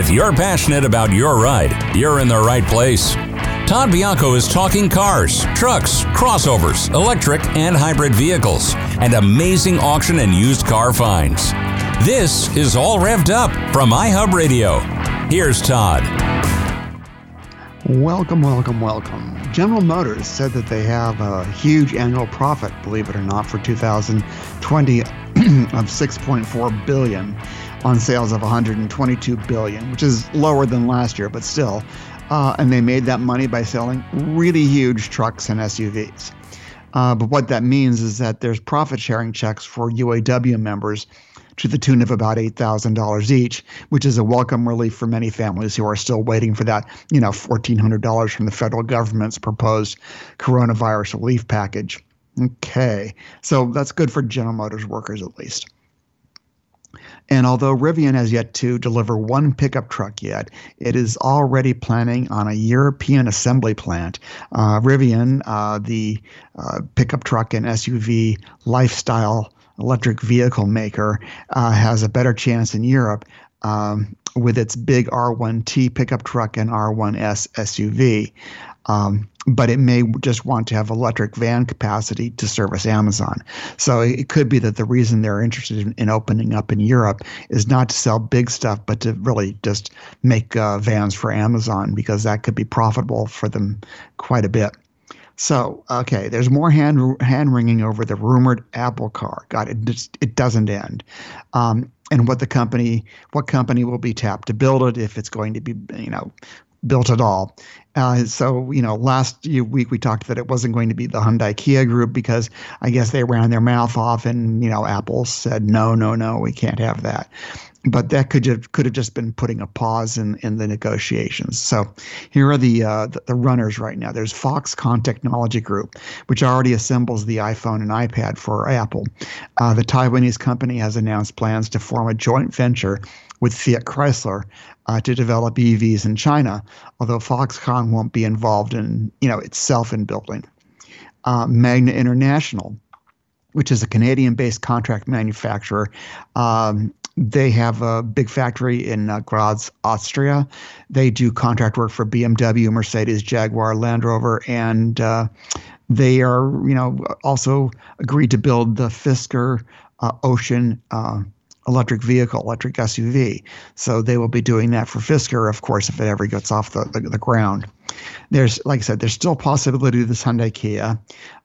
If you're passionate about your ride, you're in the right place. Todd Bianco is talking cars, trucks, crossovers, electric and hybrid vehicles, and amazing auction and used car finds. This is All Revved Up from iHub Radio. Here's Todd. Welcome, welcome, welcome. General Motors said that they have a huge annual profit, believe it or not, for 2020 of 6.4 billion on sales of 122 billion, which is lower than last year, but still. Uh, and they made that money by selling really huge trucks and SUVs. Uh, but what that means is that there's profit sharing checks for UAW members to the tune of about $8,000 each, which is a welcome relief for many families who are still waiting for that, you know, $1,400 from the federal government's proposed coronavirus relief package. Okay, so that's good for General Motors workers at least. And although Rivian has yet to deliver one pickup truck yet, it is already planning on a European assembly plant. Uh, Rivian, uh, the uh, pickup truck and SUV lifestyle electric vehicle maker uh, has a better chance in Europe um, with its big R1T pickup truck and R1S SUV. Um, but it may just want to have electric van capacity to service Amazon. So it could be that the reason they're interested in, in opening up in Europe is not to sell big stuff, but to really just make uh, vans for Amazon because that could be profitable for them quite a bit. So, okay, there's more hand hand wringing over the rumored Apple car. God, it just, it doesn't end. Um, and what the company, what company will be tapped to build it if it's going to be, you know, built at all. Uh, so, you know, last week we talked that it wasn't going to be the Hyundai Kia group because I guess they ran their mouth off and, you know, Apple said, no, no, no, we can't have that but that could have could have just been putting a pause in in the negotiations. So here are the, uh, the, the runners right now. There's Foxconn Technology Group, which already assembles the iPhone and iPad for Apple. Uh, the Taiwanese company has announced plans to form a joint venture with Fiat Chrysler uh, to develop EVs in China, although Foxconn won't be involved in you know itself in building. Uh, Magna International which is a Canadian based contract manufacturer, um, they have a big factory in uh, Graz, Austria. They do contract work for BMW, Mercedes, Jaguar, Land Rover, and uh, they are, you know, also agreed to build the Fisker uh, Ocean uh, electric vehicle, electric SUV. So they will be doing that for Fisker, of course, if it ever gets off the, the, the ground. There's, like I said, there's still possibility of this Hyundai Kia.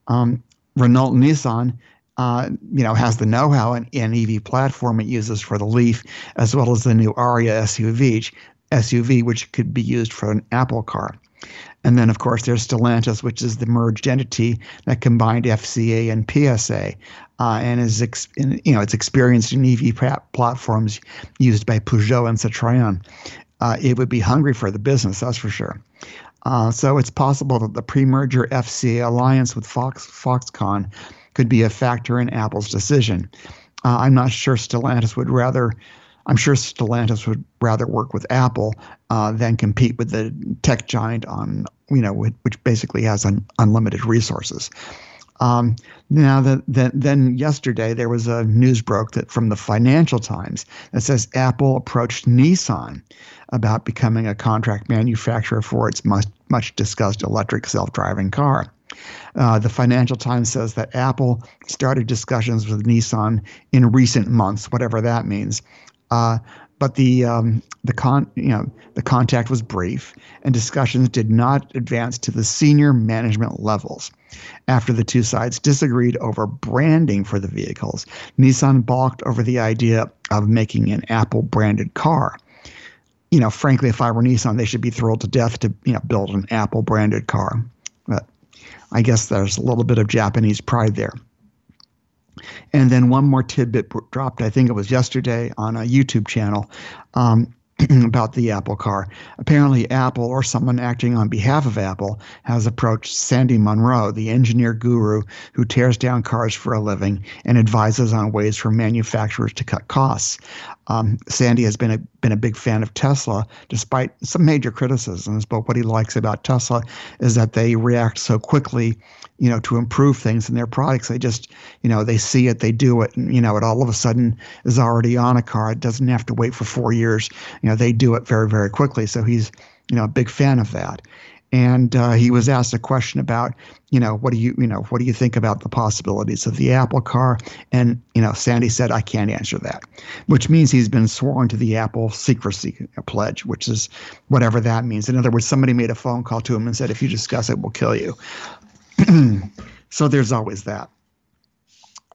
Um, Renault Nissan uh, you know, has the know-how and, EV platform it uses for the Leaf, as well as the new Ariya SUV, SUV, which could be used for an Apple car. And then, of course, there's Stellantis, which is the merged entity that combined FCA and PSA, uh, and is ex- in, you know it's experienced in EV platforms used by Peugeot and Citroën. Uh, it would be hungry for the business, that's for sure. Uh, so it's possible that the pre-merger FCA alliance with Fox Foxconn could be a factor in Apple's decision. Uh, I'm not sure Stellantis would rather. I'm sure Stellantis would rather work with Apple uh, than compete with the tech giant on you know which basically has un- unlimited resources. Um, now, the, the, then yesterday there was a news broke that from the Financial Times that says Apple approached Nissan about becoming a contract manufacturer for its much, much discussed electric self-driving car. Uh, the Financial Times says that Apple started discussions with Nissan in recent months, whatever that means. Uh, but the um, the con you know the contact was brief, and discussions did not advance to the senior management levels. After the two sides disagreed over branding for the vehicles, Nissan balked over the idea of making an Apple branded car. You know, frankly, if I were Nissan, they should be thrilled to death to you know build an Apple branded car. But I guess there's a little bit of Japanese pride there. And then one more tidbit dropped, I think it was yesterday on a YouTube channel um, about the Apple car. Apparently, Apple or someone acting on behalf of Apple has approached Sandy Munro, the engineer guru who tears down cars for a living and advises on ways for manufacturers to cut costs. Um, Sandy has been a been a big fan of Tesla, despite some major criticisms. But what he likes about Tesla is that they react so quickly, you know, to improve things in their products. They just, you know, they see it, they do it, and you know, it all of a sudden is already on a car. It doesn't have to wait for four years. You know, they do it very, very quickly. So he's, you know, a big fan of that and uh, he was asked a question about, you know, what do you, you know, what do you think about the possibilities of the Apple car? And you know, Sandy said, I can't answer that, which means he's been sworn to the Apple secrecy pledge, which is whatever that means. In other words, somebody made a phone call to him and said, if you discuss it, we'll kill you. so there's always that.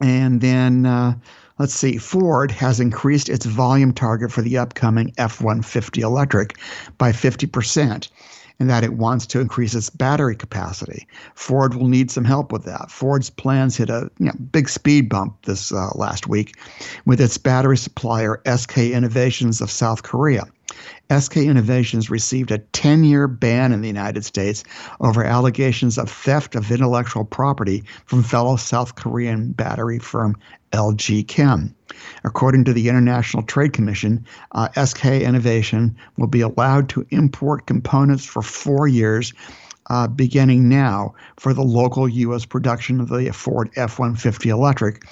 And then. Uh, let's see, Ford has increased its volume target for the upcoming F 150 electric by 50% and that it wants to increase its battery capacity. Ford will need some help with that. Ford's plans hit a you know, big speed bump this uh, last week with its battery supplier SK Innovations of South Korea. SK Innovations received a 10 year ban in the United States over allegations of theft of intellectual property from fellow South Korean battery firm LG Chem. According to the International Trade Commission, uh, SK Innovation will be allowed to import components for four years. Uh, beginning now for the local U.S. production of the Ford F 150 electric,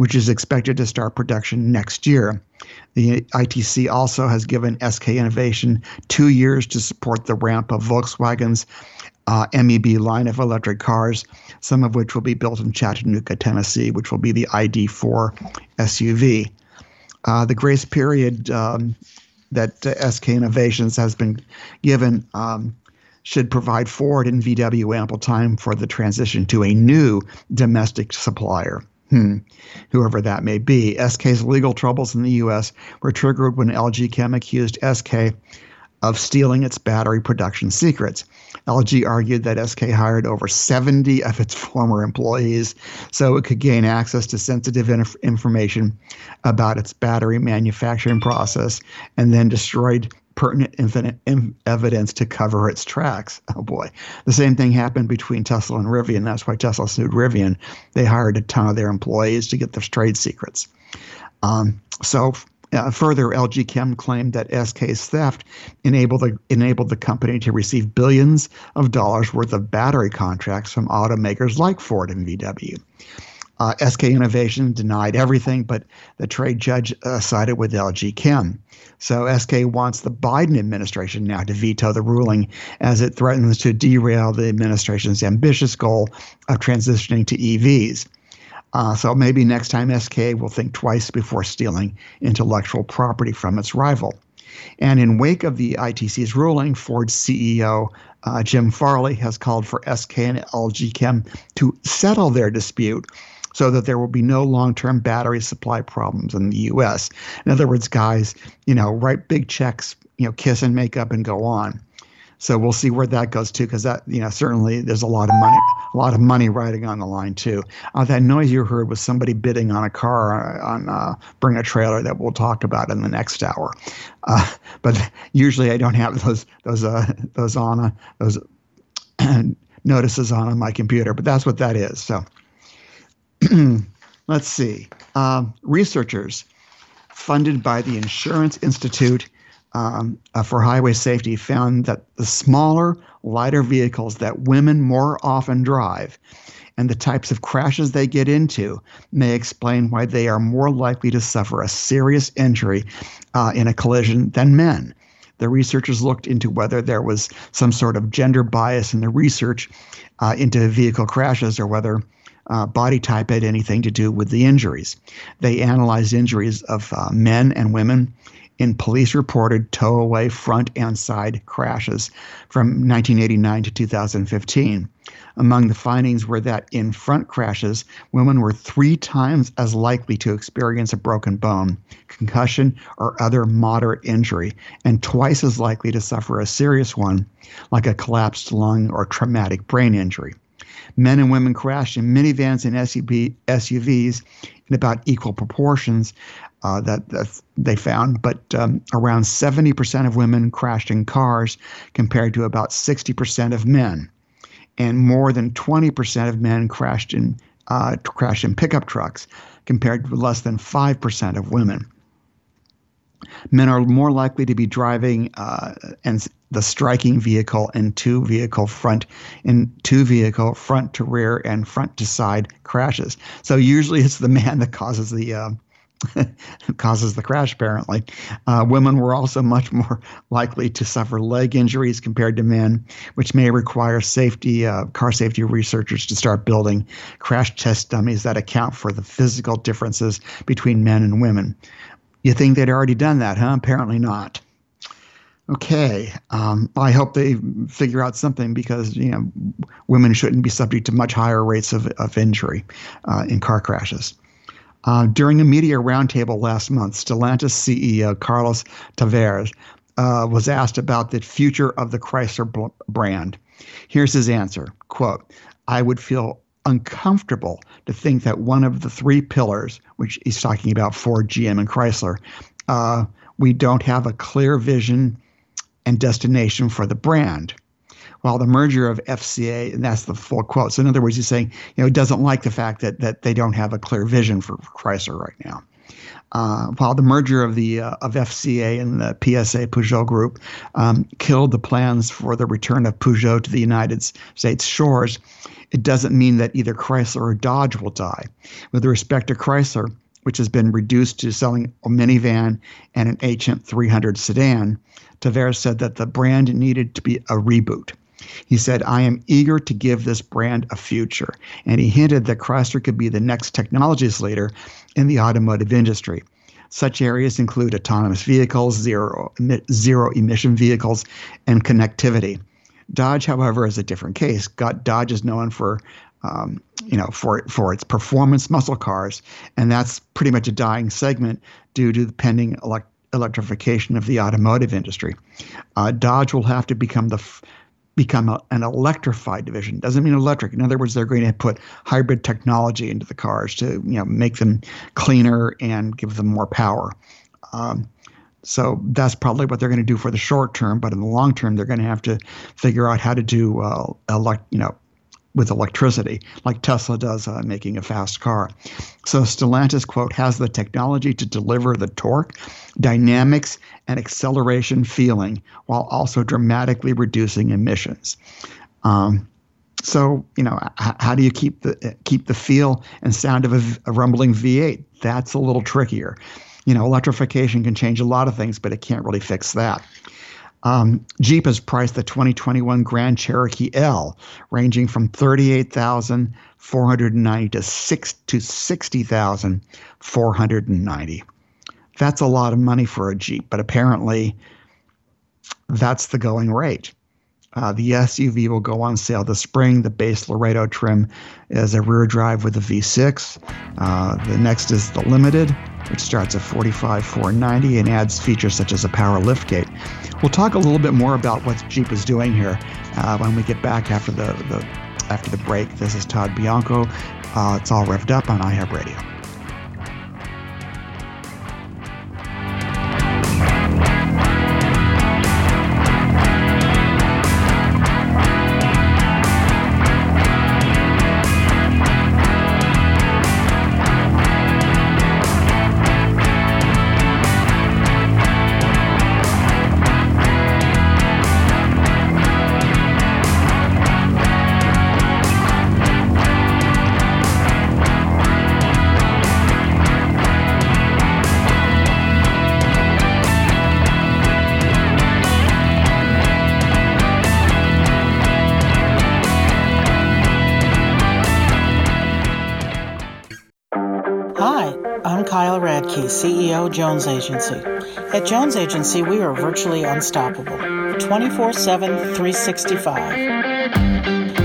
which is expected to start production next year. The ITC also has given SK Innovation two years to support the ramp of Volkswagen's uh, MEB line of electric cars, some of which will be built in Chattanooga, Tennessee, which will be the ID4 SUV. Uh, the grace period um, that uh, SK Innovations has been given um, should provide Ford and VW ample time for the transition to a new domestic supplier. Hmm. Whoever that may be. SK's legal troubles in the U.S. were triggered when LG Chem accused SK of stealing its battery production secrets. LG argued that SK hired over 70 of its former employees so it could gain access to sensitive inf- information about its battery manufacturing process and then destroyed pertinent evidence to cover its tracks. Oh boy. The same thing happened between Tesla and Rivian. That's why Tesla sued Rivian. They hired a ton of their employees to get their trade secrets. Um, so uh, further, LG Chem claimed that SK's theft enabled the, enabled the company to receive billions of dollars worth of battery contracts from automakers like Ford and VW. Uh, SK Innovation denied everything, but the trade judge uh, sided with LG Chem. So SK wants the Biden administration now to veto the ruling as it threatens to derail the administration's ambitious goal of transitioning to EVs. Uh, so maybe next time SK will think twice before stealing intellectual property from its rival. And in wake of the ITC's ruling, Ford's CEO uh, Jim Farley has called for SK and LG Chem to settle their dispute so that there will be no long-term battery supply problems in the U.S. In other words, guys, you know, write big checks, you know, kiss and make up and go on. So we'll see where that goes too, because that you know certainly there's a lot of money, a lot of money riding on the line too. Uh, that noise you heard was somebody bidding on a car uh, on uh, Bring a Trailer that we'll talk about in the next hour. Uh, but usually I don't have those those uh, those on those notices on on my computer, but that's what that is. So let's see. Um, researchers funded by the Insurance Institute um, uh, for highway safety found that the smaller, lighter vehicles that women more often drive and the types of crashes they get into may explain why they are more likely to suffer a serious injury uh, in a collision than men. The researchers looked into whether there was some sort of gender bias in the research uh, into vehicle crashes or whether uh, body type had anything to do with the injuries. They analyzed injuries of uh, men and women in police reported tow away front and side crashes from 1989 to 2015. Among the findings were that in front crashes, women were three times as likely to experience a broken bone, concussion, or other moderate injury, and twice as likely to suffer a serious one, like a collapsed lung or traumatic brain injury. Men and women crashed in minivans and SUVs in about equal proportions, uh, that, that, they found, but um, around 70% of women crashed in cars compared to about 60% of men. And more than 20% of men crashed in, uh, crashed in pickup trucks compared to less than 5% of women. Men are more likely to be driving uh, and the striking vehicle and two vehicle front in two vehicle front to rear and front to side crashes. So usually it's the man that causes the uh, causes the crash. Apparently, uh, women were also much more likely to suffer leg injuries compared to men, which may require safety uh, car safety researchers to start building crash test dummies that account for the physical differences between men and women. You think they'd already done that, huh? Apparently not. Okay, um, I hope they figure out something because you know women shouldn't be subject to much higher rates of, of injury uh, in car crashes. Uh, during a media roundtable last month, Stellantis CEO Carlos Tavares uh, was asked about the future of the Chrysler b- brand. Here's his answer: "Quote: I would feel uncomfortable to think that one of the three pillars, which he's talking about Ford, GM, and Chrysler, uh, we don't have a clear vision and destination for the brand. While the merger of FCA, and that's the full quote. So in other words, he's saying, you know, he doesn't like the fact that that they don't have a clear vision for Chrysler right now. Uh, while the merger of the uh, of FCA and the PSA Peugeot Group um, killed the plans for the return of Peugeot to the United States shores, it doesn't mean that either Chrysler or Dodge will die. With respect to Chrysler, which has been reduced to selling a minivan and an HM 300 sedan, Tavares said that the brand needed to be a reboot. He said, I am eager to give this brand a future. And he hinted that Chrysler could be the next technologies leader in the automotive industry. Such areas include autonomous vehicles, zero, zero emission vehicles, and connectivity. Dodge, however, is a different case. Dodge is known for um, you know, for for its performance muscle cars, and that's pretty much a dying segment due to the pending elect- electrification of the automotive industry. Uh, Dodge will have to become the f- become a, an electrified division. Doesn't mean electric. In other words, they're going to put hybrid technology into the cars to you know make them cleaner and give them more power. Um, so that's probably what they're going to do for the short term. But in the long term, they're going to have to figure out how to do uh, elect, you know, with electricity, like Tesla does uh, making a fast car. So Stellantis, quote, has the technology to deliver the torque, dynamics, and acceleration feeling while also dramatically reducing emissions. Um, so you know, h- how do you keep the keep the feel and sound of a, a rumbling V8? That's a little trickier. You know, electrification can change a lot of things, but it can't really fix that. Um, Jeep has priced the 2021 Grand Cherokee L, ranging from 38,490 to six to 60,490. That's a lot of money for a Jeep, but apparently that's the going rate. Uh, the SUV will go on sale this spring. The base Laredo trim is a rear drive with a V6. Uh, the next is the Limited, which starts at 45,490 and adds features such as a power liftgate. We'll talk a little bit more about what Jeep is doing here uh, when we get back after the, the after the break. This is Todd Bianco. Uh, it's all revved up on CEO Jones Agency. At Jones Agency, we are virtually unstoppable 24 7, 365.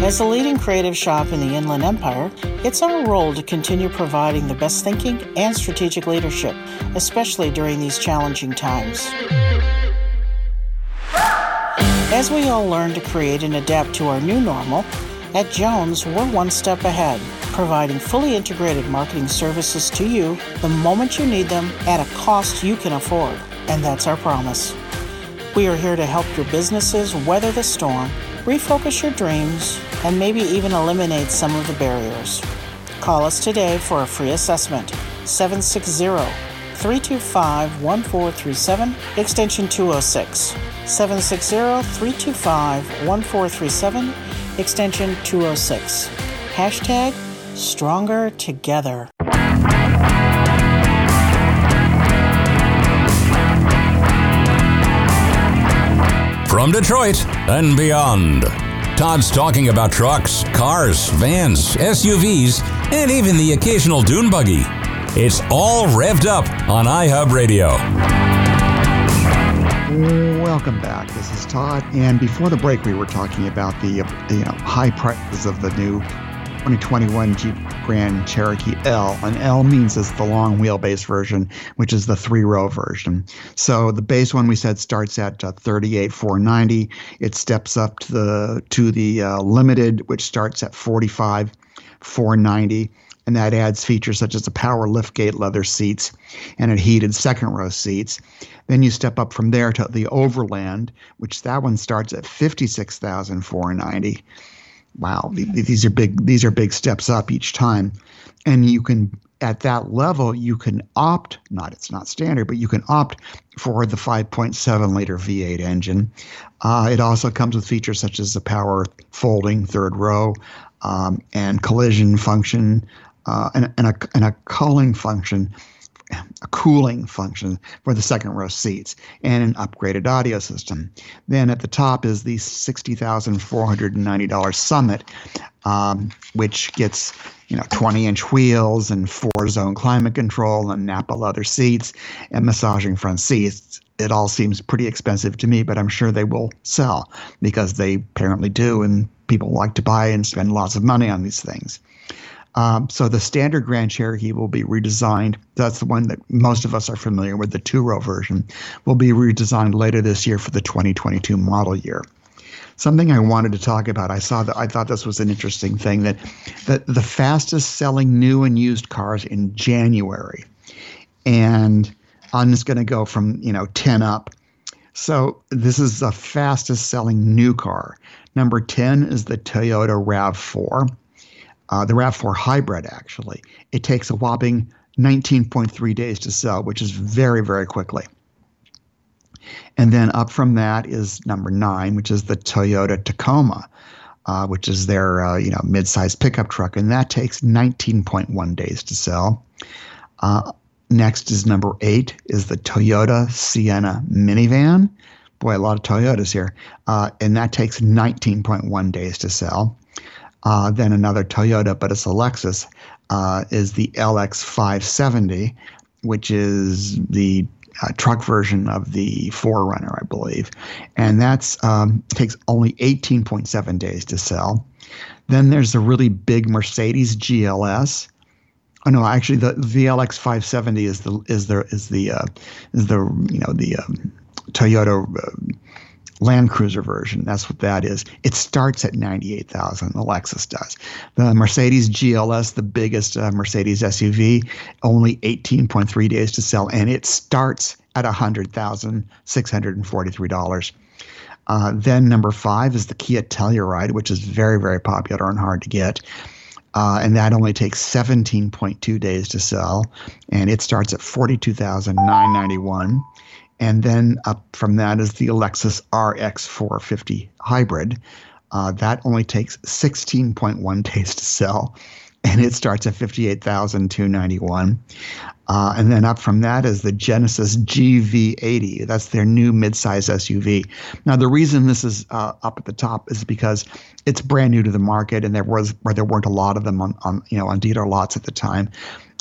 As the leading creative shop in the Inland Empire, it's our role to continue providing the best thinking and strategic leadership, especially during these challenging times. As we all learn to create and adapt to our new normal, at Jones, we're one step ahead providing fully integrated marketing services to you the moment you need them at a cost you can afford. And that's our promise. We are here to help your businesses weather the storm, refocus your dreams, and maybe even eliminate some of the barriers. Call us today for a free assessment 760 325 1437, extension 206. 760 325 1437, extension 206. Hashtag Stronger Together. From Detroit and beyond, Todd's talking about trucks, cars, vans, SUVs, and even the occasional dune buggy. It's all revved up on iHub Radio. Welcome back. This is Todd. And before the break, we were talking about the, the you know, high prices of the new 2021 Jeep Grand Cherokee L. And L means it's the long wheelbase version, which is the three row version. So the base one we said starts at uh, 38,490. It steps up to the to the uh, limited, which starts at 45,490 and that adds features such as the power liftgate leather seats and a heated second row seats. Then you step up from there to the Overland, which that one starts at 56,490 wow, these are big these are big steps up each time, and you can at that level you can opt not it's not standard but you can opt for the 5.7 liter v8 engine. Uh, it also comes with features such as the power folding third row um, and collision function uh, and, and, a, and a culling function a cooling function for the second row seats and an upgraded audio system. Then at the top is the $60,490 Summit, um, which gets you know 20 inch wheels and four zone climate control and Nappa leather seats and massaging front seats. It all seems pretty expensive to me, but I'm sure they will sell because they apparently do, and people like to buy and spend lots of money on these things. Um, so the standard Grand Cherokee will be redesigned. That's the one that most of us are familiar with. The two-row version will be redesigned later this year for the 2022 model year. Something I wanted to talk about. I saw that I thought this was an interesting thing that that the fastest selling new and used cars in January, and I'm just going to go from you know 10 up. So this is the fastest selling new car. Number 10 is the Toyota RAV4 uh, the RAV4 Hybrid, actually. It takes a whopping 19.3 days to sell, which is very, very quickly. And then up from that is number nine, which is the Toyota Tacoma, uh, which is their uh, you know mid-sized pickup truck, and that takes 19.1 days to sell. Uh, next is number eight is the Toyota Sienna minivan. Boy, a lot of Toyotas here, uh, and that takes 19.1 days to sell uh, than another Toyota, but it's a Lexus, uh, is the LX570, which is the uh, truck version of the 4Runner, I believe, and that's um, takes only 18.7 days to sell. Then there's the really big Mercedes GLS. Oh no, actually the VLX 570 is the is the is the uh, is the you know the um, Toyota uh, Land Cruiser version. That's what that is. It starts at 98,000. The Lexus does. The Mercedes GLS, the biggest uh, Mercedes SUV, only 18.3 days to sell, and it starts at $100,643. Uh, then number five is the Kia Telluride, which is very, very popular and hard to get. Uh, and that only takes 17.2 days to sell, and it starts at 42,991. And then up from that is the Lexus RX 450 hybrid. Uh, that only takes 16.1 days to sell, and it starts at 58,291. Uh, and then up from that is the Genesis GV80. That's their new midsize SUV. Now, the reason this is uh, up at the top is because it's brand new to the market, and there was where there weren't a lot of them on, on you know on dealer lots at the time.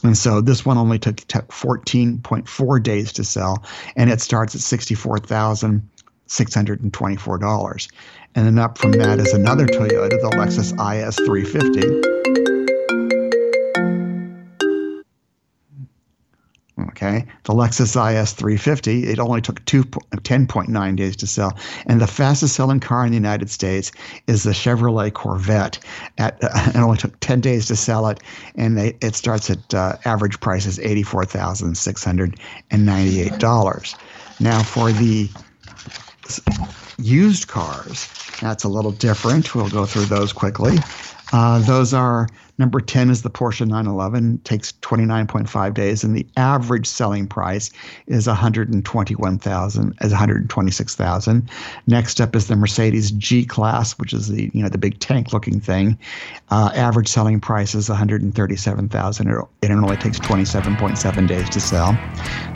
And so this one only took, took 14.4 days to sell, and it starts at $64,624. And then up from that is another Toyota, the Lexus IS 350. Okay, the Lexus IS 350, it only took two, 10.9 days to sell. And the fastest selling car in the United States is the Chevrolet Corvette. At, uh, it only took 10 days to sell it, and they, it starts at uh, average price is $84,698. Now, for the used cars, that's a little different. We'll go through those quickly. Uh, those are number 10 is the Porsche 911, takes 29.5 days, and the average selling price is 121,000 as 126,000. Next up is the Mercedes G Class, which is the you know the big tank looking thing. Uh, average selling price is 137,000, and it only takes 27.7 days to sell.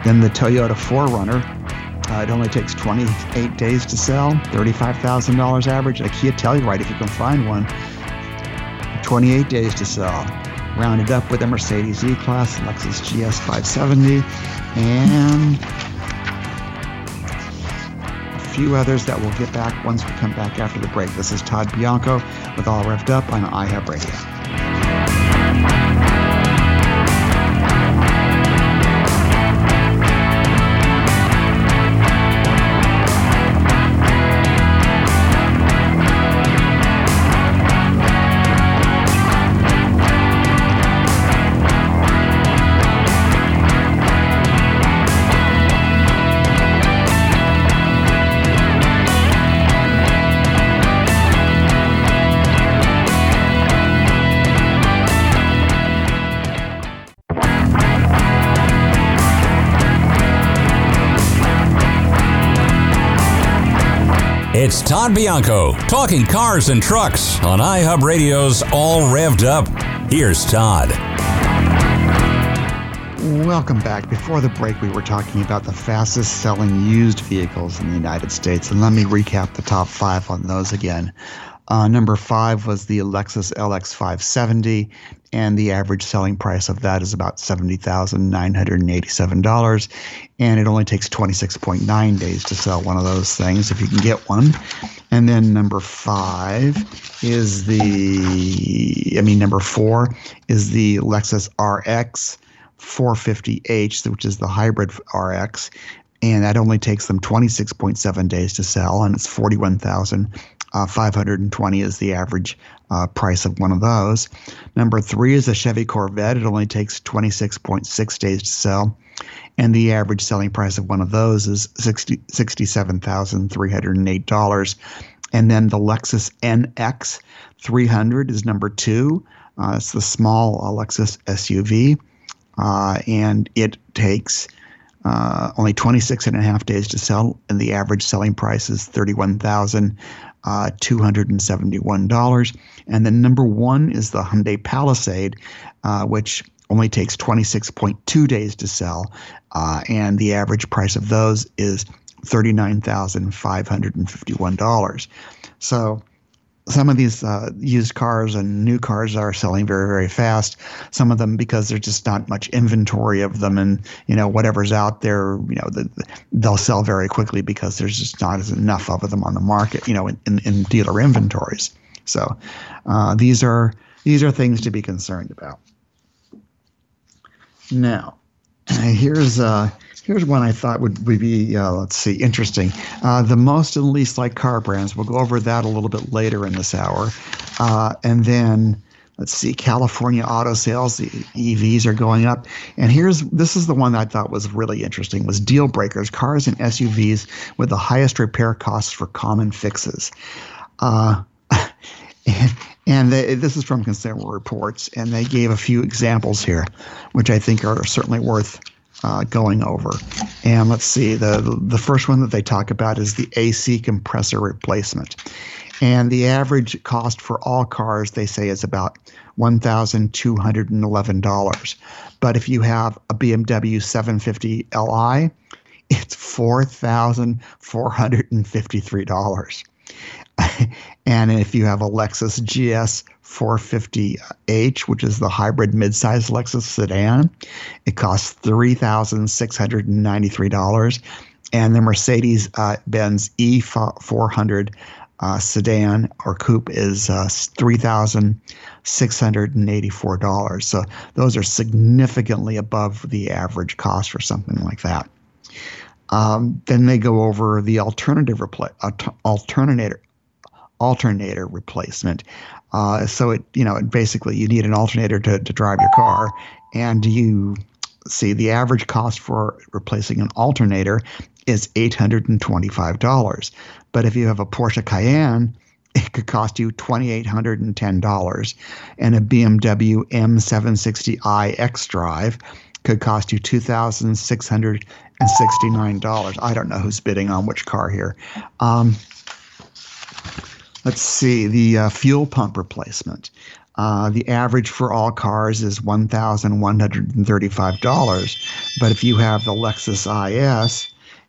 Then the Toyota 4Runner. Uh, it only takes 28 days to sell, $35,000 average. A Kia Telluride, if you can find one, 28 days to sell. Rounded up with a Mercedes E-Class, Lexus GS 570, and a few others that we'll get back once we come back after the break. This is Todd Bianco with All Revved Up on iHub Radio. It's Todd Bianco talking cars and trucks on iHub Radio's All Revved Up. Here's Todd. Welcome back. Before the break, we were talking about the fastest selling used vehicles in the United States. And let me recap the top five on those again. Uh, number five was the Lexus LX 570, and the average selling price of that is about $70,987. And it only takes 26.9 days to sell one of those things if you can get one. And then number five is the, I mean, number four is the Lexus RX 450H, which is the hybrid RX. And that only takes them 26.7 days to sell, and it's 41,000 uh, 520 is the average uh, price of one of those. Number three is the Chevy Corvette. It only takes 26.6 days to sell. And the average selling price of one of those is 60, $67,308. And then the Lexus NX 300 is number two. Uh, it's the small Lexus SUV. Uh, and it takes uh, only 26 and a half days to sell, and the average selling price is 31,000 uh, $271. And then number one is the Hyundai Palisade, uh, which only takes 26.2 days to sell. Uh, and the average price of those is $39,551. So some of these uh, used cars and new cars are selling very very fast. Some of them because there's just not much inventory of them and you know whatever's out there you know the, they'll sell very quickly because there's just not as enough of them on the market you know in, in, in dealer inventories. So uh, these are these are things to be concerned about. Now here's uh Here's one I thought would, would be, uh, let's see, interesting. Uh, the most and least like car brands. We'll go over that a little bit later in this hour. Uh, and then, let's see, California auto sales, the EVs are going up. And here's, this is the one I thought was really interesting, was deal breakers, cars and SUVs with the highest repair costs for common fixes. Uh, and, and they, this is from Consumer Reports, and they gave a few examples here, which I think are certainly worth uh, going over. And let's see, the, the first one that they talk about is the AC compressor replacement. And the average cost for all cars, they say, is about $1,211. But if you have a BMW 750 Li, it's $4,453. and if you have a Lexus GS 450H, which is the hybrid midsize Lexus sedan. It costs $3,693. And the Mercedes uh, Benz E400 uh, sedan or coupe is uh, $3,684. So those are significantly above the average cost for something like that. Um, then they go over the alternative repla- alternator alternator replacement. Uh, so it you know basically you need an alternator to, to drive your car, and you see the average cost for replacing an alternator is eight hundred and twenty five dollars. But if you have a Porsche Cayenne it could cost you $2,810. And a BMW M760i X Drive could cost you $2,669. I don't know who's bidding on which car here. Um, let's see, the uh, fuel pump replacement. Uh, the average for all cars is $1,135. But if you have the Lexus IS,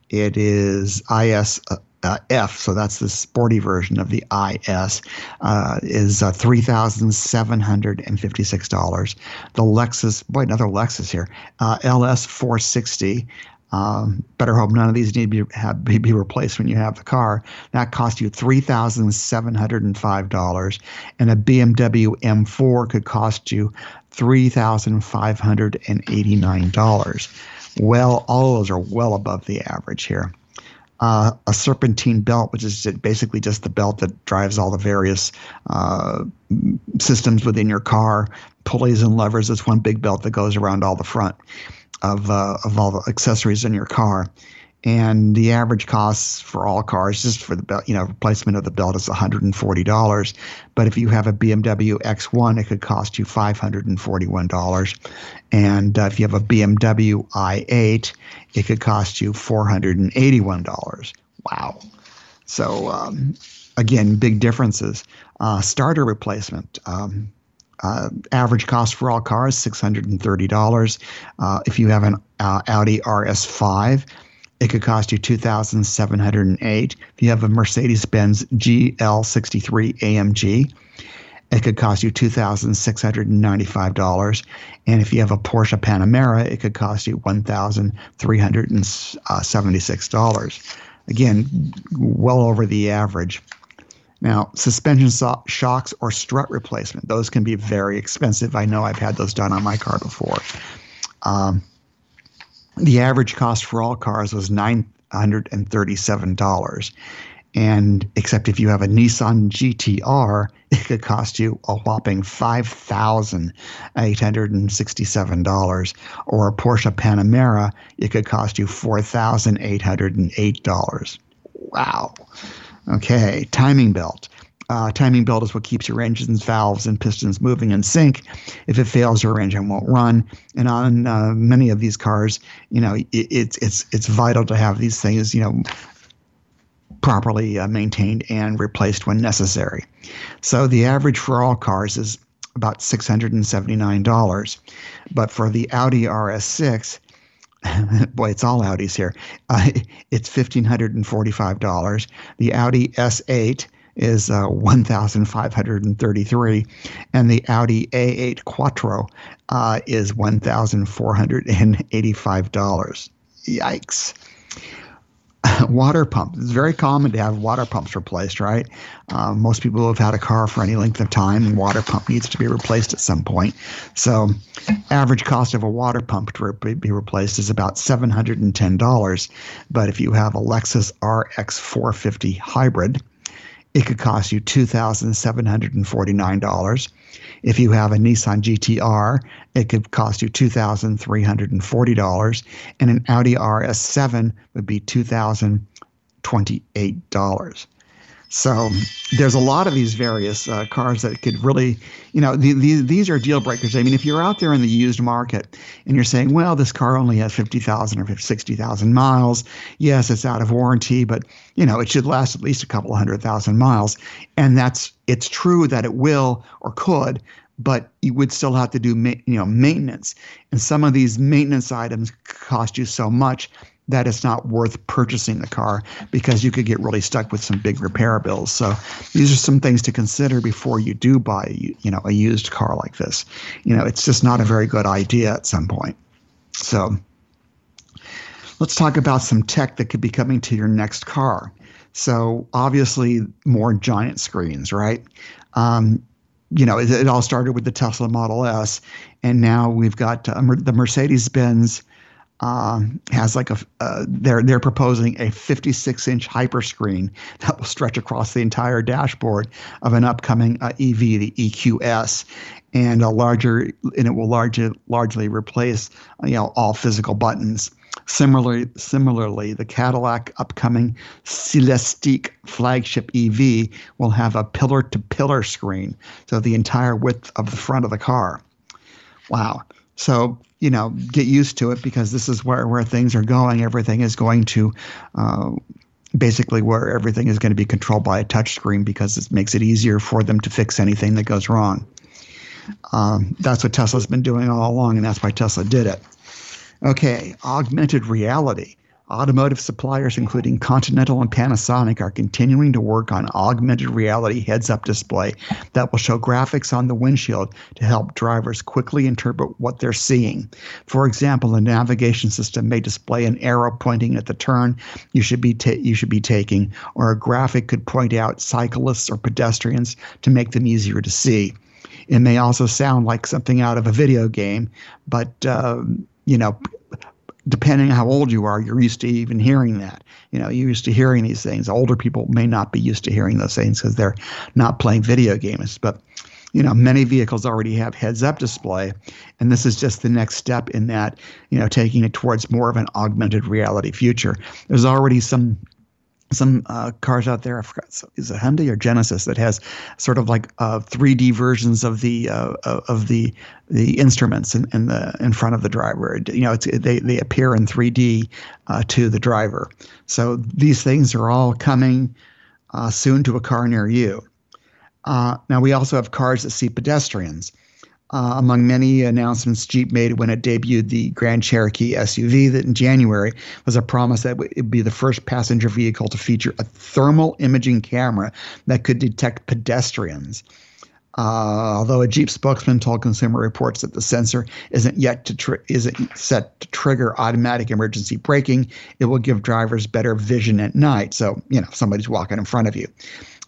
it is IS uh, uh, F, so that's the sporty version of the IS, uh, is uh, three thousand seven hundred and fifty six dollars. The Lexus, boy, another Lexus here, uh, LS four sixty. Um, better hope none of these need to be, have, be replaced when you have the car. That cost you three thousand seven hundred and a BMW M4 could cost you three thousand five hundred and eighty nine dollars. Well, all those are well above the average here uh, a serpentine belt, which is basically just the belt that drives all the various uh, systems within your car, pulleys and levers. It's one big belt that goes around all the front of uh, of all the accessories in your car. And the average cost for all cars just for the belt you know replacement of the belt is $140 but if you have a bmw x1 it could cost you $541 and uh, if you have a bmw i8 it could cost you $481 wow. So um, again big differences. Uh, starter replacement um, uh, average cost for all cars $630 uh, if you have an uh, audi rs5 it could cost you 2708 If you have a Mercedes Benz GL63 AMG, it could cost you $2,695. And if you have a Porsche Panamera, it could cost you $1,376. Again, well over the average. Now, suspension so- shocks or strut replacement, those can be very expensive. I know I've had those done on my car before. Um, the average cost for all cars was $937 and except if you have a Nissan GTR, it could cost you a whopping $5,867. Or a Porsche Panamera, it could cost you $4,808. Wow. Okay, timing belt. Uh, timing belt is what keeps your engines, valves, and pistons moving in sync. If it fails, your engine won't run. And on uh, many of these cars, you know, it, it's it's it's vital to have these things, you know, properly uh, maintained and replaced when necessary. So the average for all cars is about $679. But for the Audi RS6, boy, it's all Audis here. Uh, it's $1,545. The Audi S8 is uh, 1,533, and the Audi A8 Quattro uh, is $1,485. Yikes. water pump. It's very common to have water pumps replaced, right? Uh, most people who have had a car for any length of time, and water pump needs to be replaced at some point. So, average cost of a water pump to re- be replaced is about seven hundred and ten dollars. But if you have a Lexus RX 450 hybrid, it could cost you $2,749. If you have a Nissan GTR, it could cost you $2,340. And an Audi RS7 would be $2,028. So there's a lot of these various uh, cars that could really, you know, the, the, these are deal breakers. I mean, if you're out there in the used market and you're saying, well, this car only has 50,000 or 60,000 miles, yes, it's out of warranty, but, you know, it should last at least a couple hundred thousand miles. And that's, it's true that it will or could, but you would still have to do, you know, maintenance. And some of these maintenance items cost you so much that it's not worth purchasing the car because you could get really stuck with some big repair bills. So these are some things to consider before you do buy, you know, a used car like this. You know, it's just not a very good idea at some point. So let's talk about some tech that could be coming to your next car. So obviously more giant screens, right? Um, you know, it, it, all started with the Tesla Model S, and now we've got uh, the Mercedes Benz um, has like a uh, they're they're proposing a 56 inch hyper screen that will stretch across the entire dashboard of an upcoming uh, EV, the EQS, and a larger and it will largely largely replace you know all physical buttons. Similarly, similarly, the Cadillac upcoming Celestiq flagship EV will have a pillar-to-pillar screen, so the entire width of the front of the car. Wow. So you know, get used to it because this is where where things are going. Everything is going to. Uh, basically where everything is going to be controlled by a touchscreen because it makes it easier for them to fix anything that goes wrong. Um, that's what Tesla's been doing all along, and that's why Tesla did it. Okay, augmented reality. Automotive suppliers, including Continental and Panasonic, are continuing to work on augmented reality heads up display that will show graphics on the windshield to help drivers quickly interpret what they're seeing. For example, a navigation system may display an arrow pointing at the turn you should be ta- you should be taking, or a graphic could point out cyclists or pedestrians to make them easier to see. It may also sound like something out of a video game, but uh, you know, depending on how old you are, you're used to even hearing that. You know, you're used to hearing these things. Older people may not be used to hearing those things because they're not playing video games. But you know, many vehicles already have heads-up display, and this is just the next step in that. You know, taking it towards more of an augmented reality future. There's already some some uh, cars out there. I forgot is it Hyundai or Genesis that has sort of like uh, 3D versions of the uh, of the the instruments in, in the in front of the driver. You know, they they appear in 3D uh, to the driver. So these things are all coming uh, soon to a car near you. Uh, now we also have cars that see pedestrians. Uh, among many announcements Jeep made when it debuted the Grand Cherokee SUV that in January was a promise that it would be the first passenger vehicle to feature a thermal imaging camera that could detect pedestrians. Uh, although a Jeep spokesman told Consumer Reports that the sensor isn't yet to tri- isn't set to trigger automatic emergency braking, it will give drivers better vision at night. So you know if somebody's walking in front of you.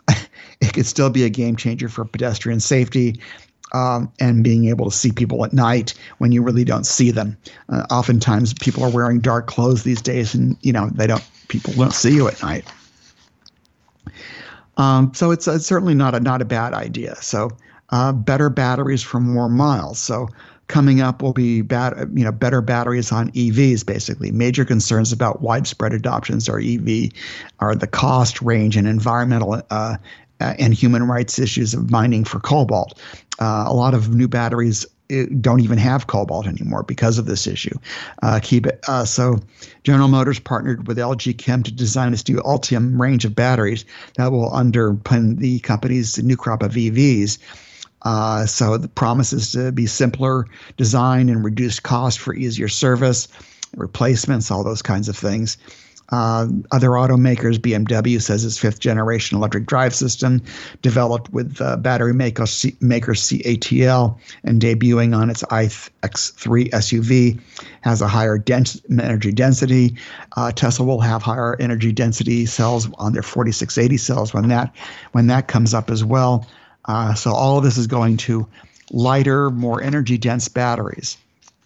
it could still be a game changer for pedestrian safety um, and being able to see people at night when you really don't see them. Uh, oftentimes, people are wearing dark clothes these days, and you know they don't. People don't see you at night. Um, so it's, it's, certainly not a not a bad idea. So uh, better batteries for more miles. So coming up will be bad, you know, better batteries on EVs. Basically, major concerns about widespread adoptions are EV are the cost, range, and environmental uh, and human rights issues of mining for cobalt. Uh, a lot of new batteries uh, don't even have cobalt anymore because of this issue. Uh, keep it. Uh, so, General Motors partnered with LG Chem to design this new Ultium range of batteries that will underpin the company's new crop of EVs. Uh, so the promise is to be simpler design and reduced cost for easier service, replacements, all those kinds of things. Uh, other automakers, BMW says its fifth generation electric drive system, developed with uh, battery maker, C- maker CATL and debuting on its iX3 SUV, has a higher dense, energy density. Uh, Tesla will have higher energy density cells on their 4680 cells when that when that comes up as well. Uh, so all of this is going to lighter, more energy dense batteries.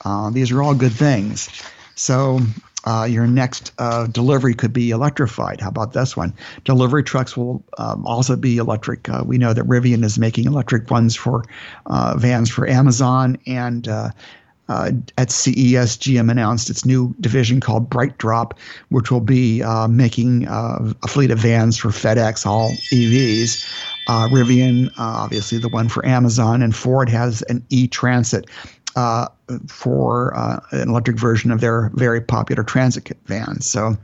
Uh, these are all good things. So uh, your next uh, delivery could be electrified. How about this one? Delivery trucks will um, also be electric. Uh, we know that Rivian is making electric ones for uh, vans for Amazon, and uh, uh, at CES, GM announced its new division called BrightDrop, which will be making a fleet of vans for FedEx, all EVs. Rivian, obviously the one for Amazon, and Ford has an e-transit uh, for uh, an electric version of their very popular transit van. So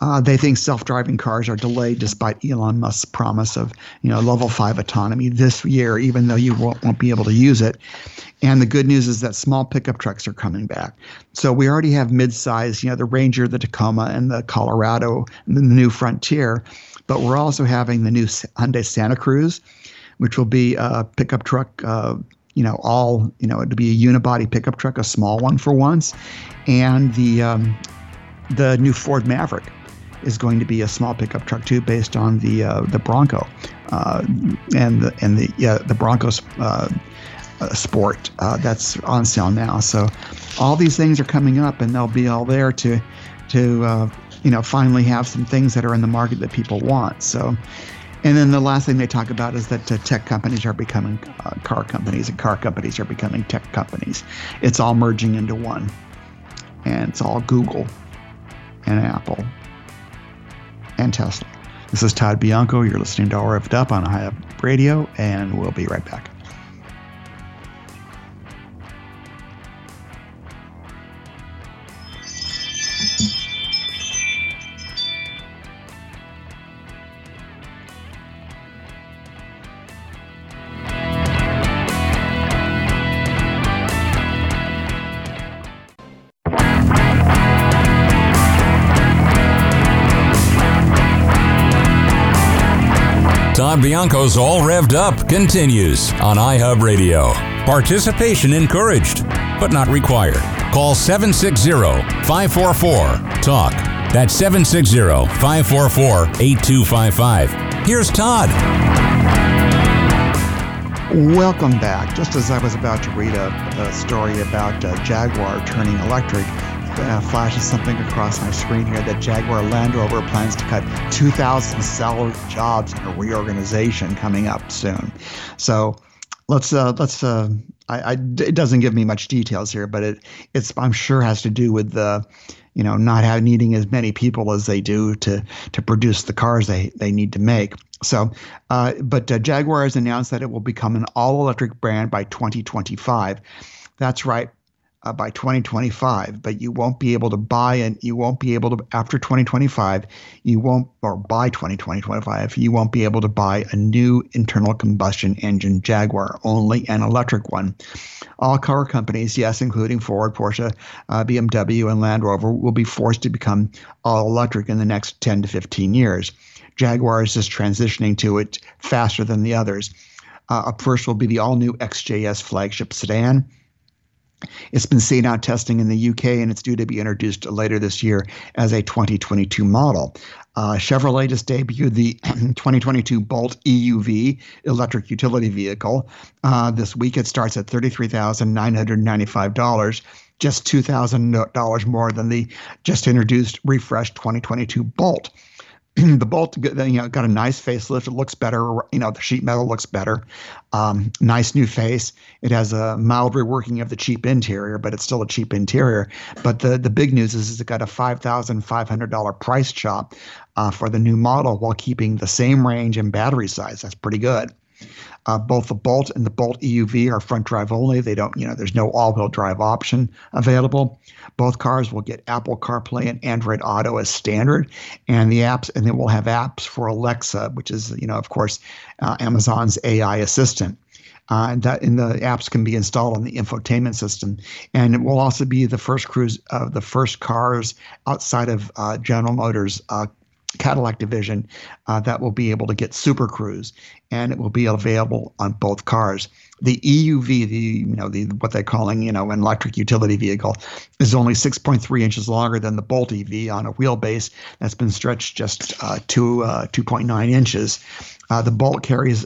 uh, they think self-driving cars are delayed despite Elon Musk's promise of you know level five autonomy this year, even though you won't, won't be able to use it. And the good news is that small pickup trucks are coming back. So we already have mid-size, you know, the Ranger, the Tacoma, and the Colorado, and the new Frontier. But we're also having the new Hyundai Santa Cruz, which will be a pickup truck uh, you know, all, you know, to be a unibody pickup truck, a small one for once. And the, um, the new Ford Maverick is going to be a small pickup truck too, based on the uh, the Bronco, uh, and the and the yeah the Broncos uh, Sport uh, that's on sale now. So all these things are coming up, and they'll be all there to to uh, you know finally have some things that are in the market that people want. So and then the last thing they talk about is that uh, tech companies are becoming uh, car companies and car companies are becoming tech companies. It's all merging into one. And it's all Google. and Apple and Tesla. This is Todd Bianco. You're listening to Revved Up on iHub Radio, and we'll be right back. Todd Bianco's All Revved Up continues on iHub Radio. Participation encouraged, but not required. Call 760 544 TALK. That's 760 544 8255. Here's Todd. Welcome back. Just as I was about to read a, a story about uh, Jaguar turning electric, uh, flashes something across my screen here that Jaguar Land Rover plans to cut 2,000 salary jobs in a reorganization coming up soon. So let's uh, let's. Uh, I, I, it doesn't give me much details here, but it it's I'm sure has to do with the you know not have, needing as many people as they do to to produce the cars they they need to make. So, uh, but uh, Jaguar has announced that it will become an all electric brand by 2025. That's right uh, by 2025, but you won't be able to buy and you won't be able to after 2025, you won't or by 2025, you won't be able to buy a new internal combustion engine Jaguar, only an electric one. All car companies, yes, including Ford, Porsche, uh, BMW, and Land Rover, will be forced to become all electric in the next 10 to 15 years. Jaguar is just transitioning to it faster than the others. Uh, up first will be the all new XJS flagship sedan. It's been seen out testing in the UK and it's due to be introduced later this year as a 2022 model. Uh, Chevrolet just debuted the 2022 Bolt EUV electric utility vehicle. Uh, this week it starts at $33,995, just $2,000 more than the just introduced refreshed 2022 Bolt. the bolt you know got a nice facelift. It looks better you know the sheet metal looks better. Um, nice new face. It has a mild reworking of the cheap interior but it's still a cheap interior. But the the big news is, is it got a $5500 price chop uh, for the new model while keeping the same range and battery size. That's pretty good uh, both the Bolt and the Bolt EUV are front drive only. They don't, you know, there's no all wheel drive option available. Both cars will get Apple CarPlay and Android Auto as standard, and the apps, and then we'll have apps for Alexa, which is, you know, of course, uh, Amazon's AI assistant. Uh, and that and the apps can be installed on the infotainment system, and it will also be the first cruise uh, the first cars outside of uh, General Motors uh, Cadillac division uh, that will be able to get Super Cruise, and it will be available on both cars. The EUV, the you know the what they're calling you know an electric utility vehicle, is only 6.3 inches longer than the Bolt EV on a wheelbase that's been stretched just uh, to uh, 2.9 inches. Uh, the Bolt carries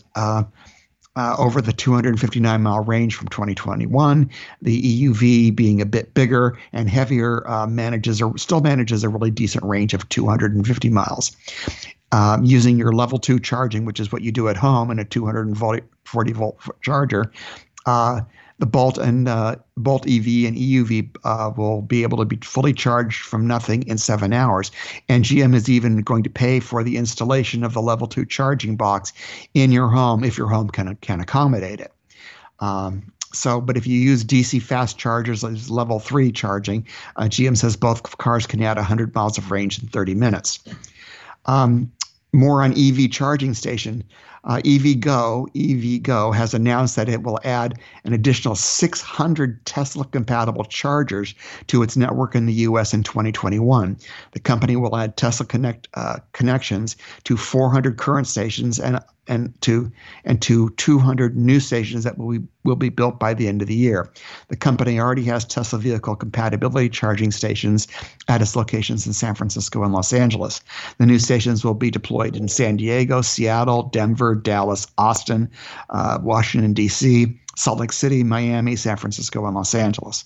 uh, over the 259 mile range from 2021. The EUV being a bit bigger and heavier uh, manages or still manages a really decent range of 250 miles. Um, using your level two charging, which is what you do at home in a 240 volt charger, uh, the Bolt and uh, Bolt EV and EUV uh, will be able to be fully charged from nothing in seven hours. And GM is even going to pay for the installation of the level two charging box in your home if your home can can accommodate it. Um, so, but if you use DC fast chargers, like level three charging, uh, GM says both cars can add 100 miles of range in 30 minutes. Um, more on EV charging station. Uh, EVgo, EVgo has announced that it will add an additional 600 Tesla compatible chargers to its network in the US in 2021. The company will add Tesla Connect uh, connections to 400 current stations and and to and to 200 new stations that will be will be built by the end of the year. The company already has Tesla vehicle compatibility charging stations at its locations in San Francisco and Los Angeles. The new stations will be deployed in San Diego, Seattle, Denver, Dallas, Austin, uh, Washington D.C., Salt Lake City, Miami, San Francisco, and Los Angeles.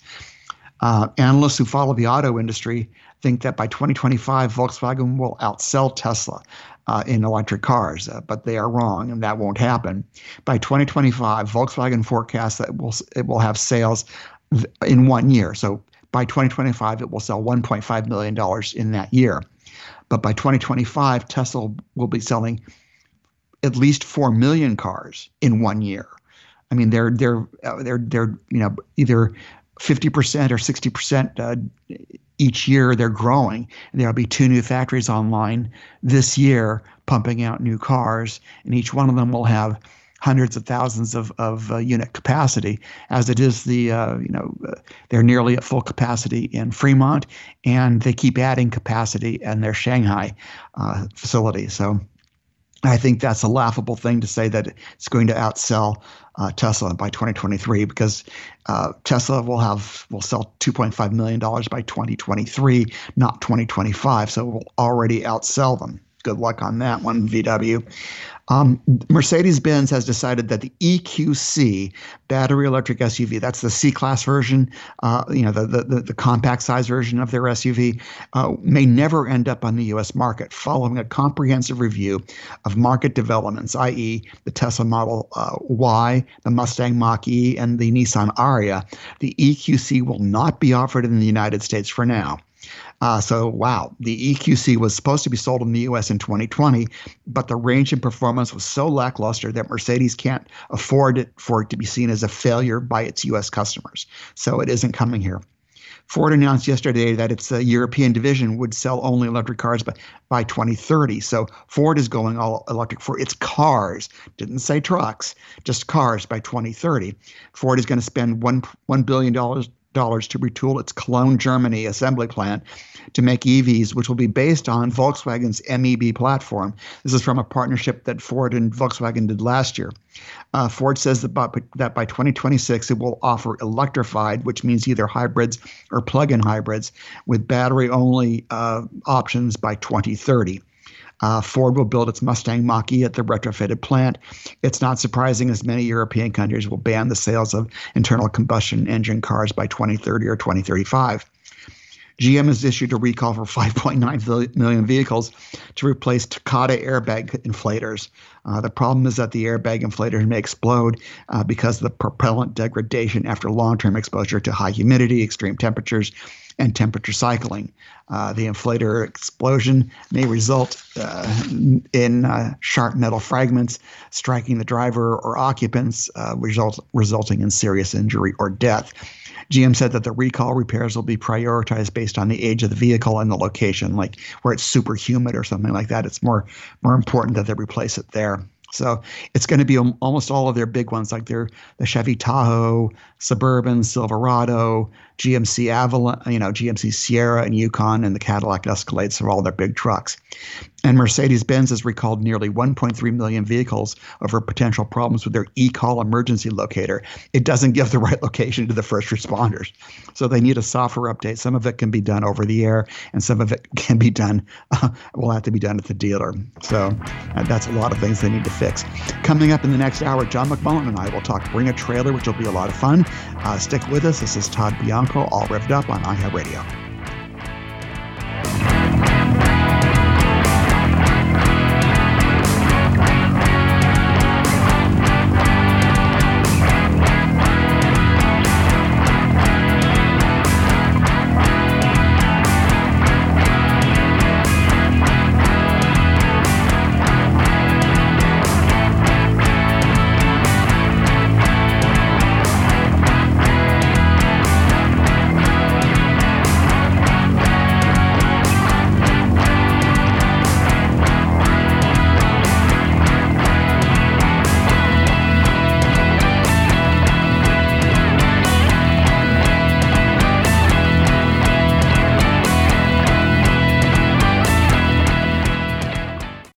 Uh, analysts who follow the auto industry think that by 2025, Volkswagen will outsell Tesla uh, in electric cars, uh, but they are wrong, and that won't happen. By 2025, Volkswagen forecasts that it will, it will have sales in one year. So By 2025, it will sell 1.5 million dollars in that year. But by 2025, Tesla will be selling at least 4 million cars in one year. I mean, they're they're uh, they're they're you know either 50% or 60% uh, each year they're growing. There'll be two new factories online this year pumping out new cars, and each one of them will have hundreds of thousands of, of uh, unit capacity. As it is, the uh, you know uh, they're nearly at full capacity in Fremont, and they keep adding capacity in their Shanghai uh, facility. So I think that's a laughable thing to say that it's going to outsell uh, Tesla by 2023 because uh, Tesla will have will sell 2.5 million dollars by 2023, not 2025. So it will already outsell them. Good luck on that one, VW. Um, Mercedes Benz has decided that the EQC battery electric SUV, that's the C class version, uh, you know, the, the, the, compact size version of their SUV, uh, may never end up on the US market following a comprehensive review of market developments, i.e., the Tesla Model uh, Y, the Mustang Mach E, and the Nissan Ariya. The EQC will not be offered in the United States for now. Uh, so, wow, the EQC was supposed to be sold in the US in 2020, but the range and performance was so lackluster that Mercedes can't afford it for it to be seen as a failure by its US customers. So, it isn't coming here. Ford announced yesterday that its uh, European division would sell only electric cars by, by 2030. So Ford is going all electric for its cars. Didn't say trucks, just cars by 2030. Ford is going to spend one one billion dollars to retool its Cologne, Germany assembly plant to make EVs, which will be based on Volkswagen's MEB platform. This is from a partnership that Ford and Volkswagen did last year. Uh, Ford says that by, that by 2026 it will offer electrified, which means either hybrids or plug-in hybrids, with battery-only uh, options by 2030. Uh, Ford will build its Mustang Mach E at the retrofitted plant. It's not surprising as many European countries will ban the sales of internal combustion engine cars by 2030 or 2035. GM has issued a recall for 5.9 million vehicles to replace Takata airbag inflators. Uh, the problem is that the airbag inflators may explode uh, because of the propellant degradation after long term exposure to high humidity, extreme temperatures, and temperature cycling. Uh, the inflator explosion may result uh, in uh, sharp metal fragments striking the driver or occupants, uh, result, resulting in serious injury or death. GM said that the recall repairs will be prioritized based on the age of the vehicle and the location, like where it's super humid or something like that. It's more more important that they replace it there. So it's going to be almost all of their big ones, like their the Chevy Tahoe, Suburban, Silverado, GMC Avalon, you know, GMC Sierra and Yukon, and the Cadillac Escalades are all their big trucks. And Mercedes Benz has recalled nearly 1.3 million vehicles over potential problems with their e-call emergency locator. It doesn't give the right location to the first responders. So they need a software update. Some of it can be done over the air, and some of it can be done, uh, will have to be done at the dealer. So uh, that's a lot of things they need to fix. Coming up in the next hour, John McMullen and I will talk Bring a Trailer, which will be a lot of fun. Uh, stick with us. This is Todd Bianco, all revved up on iHub Radio.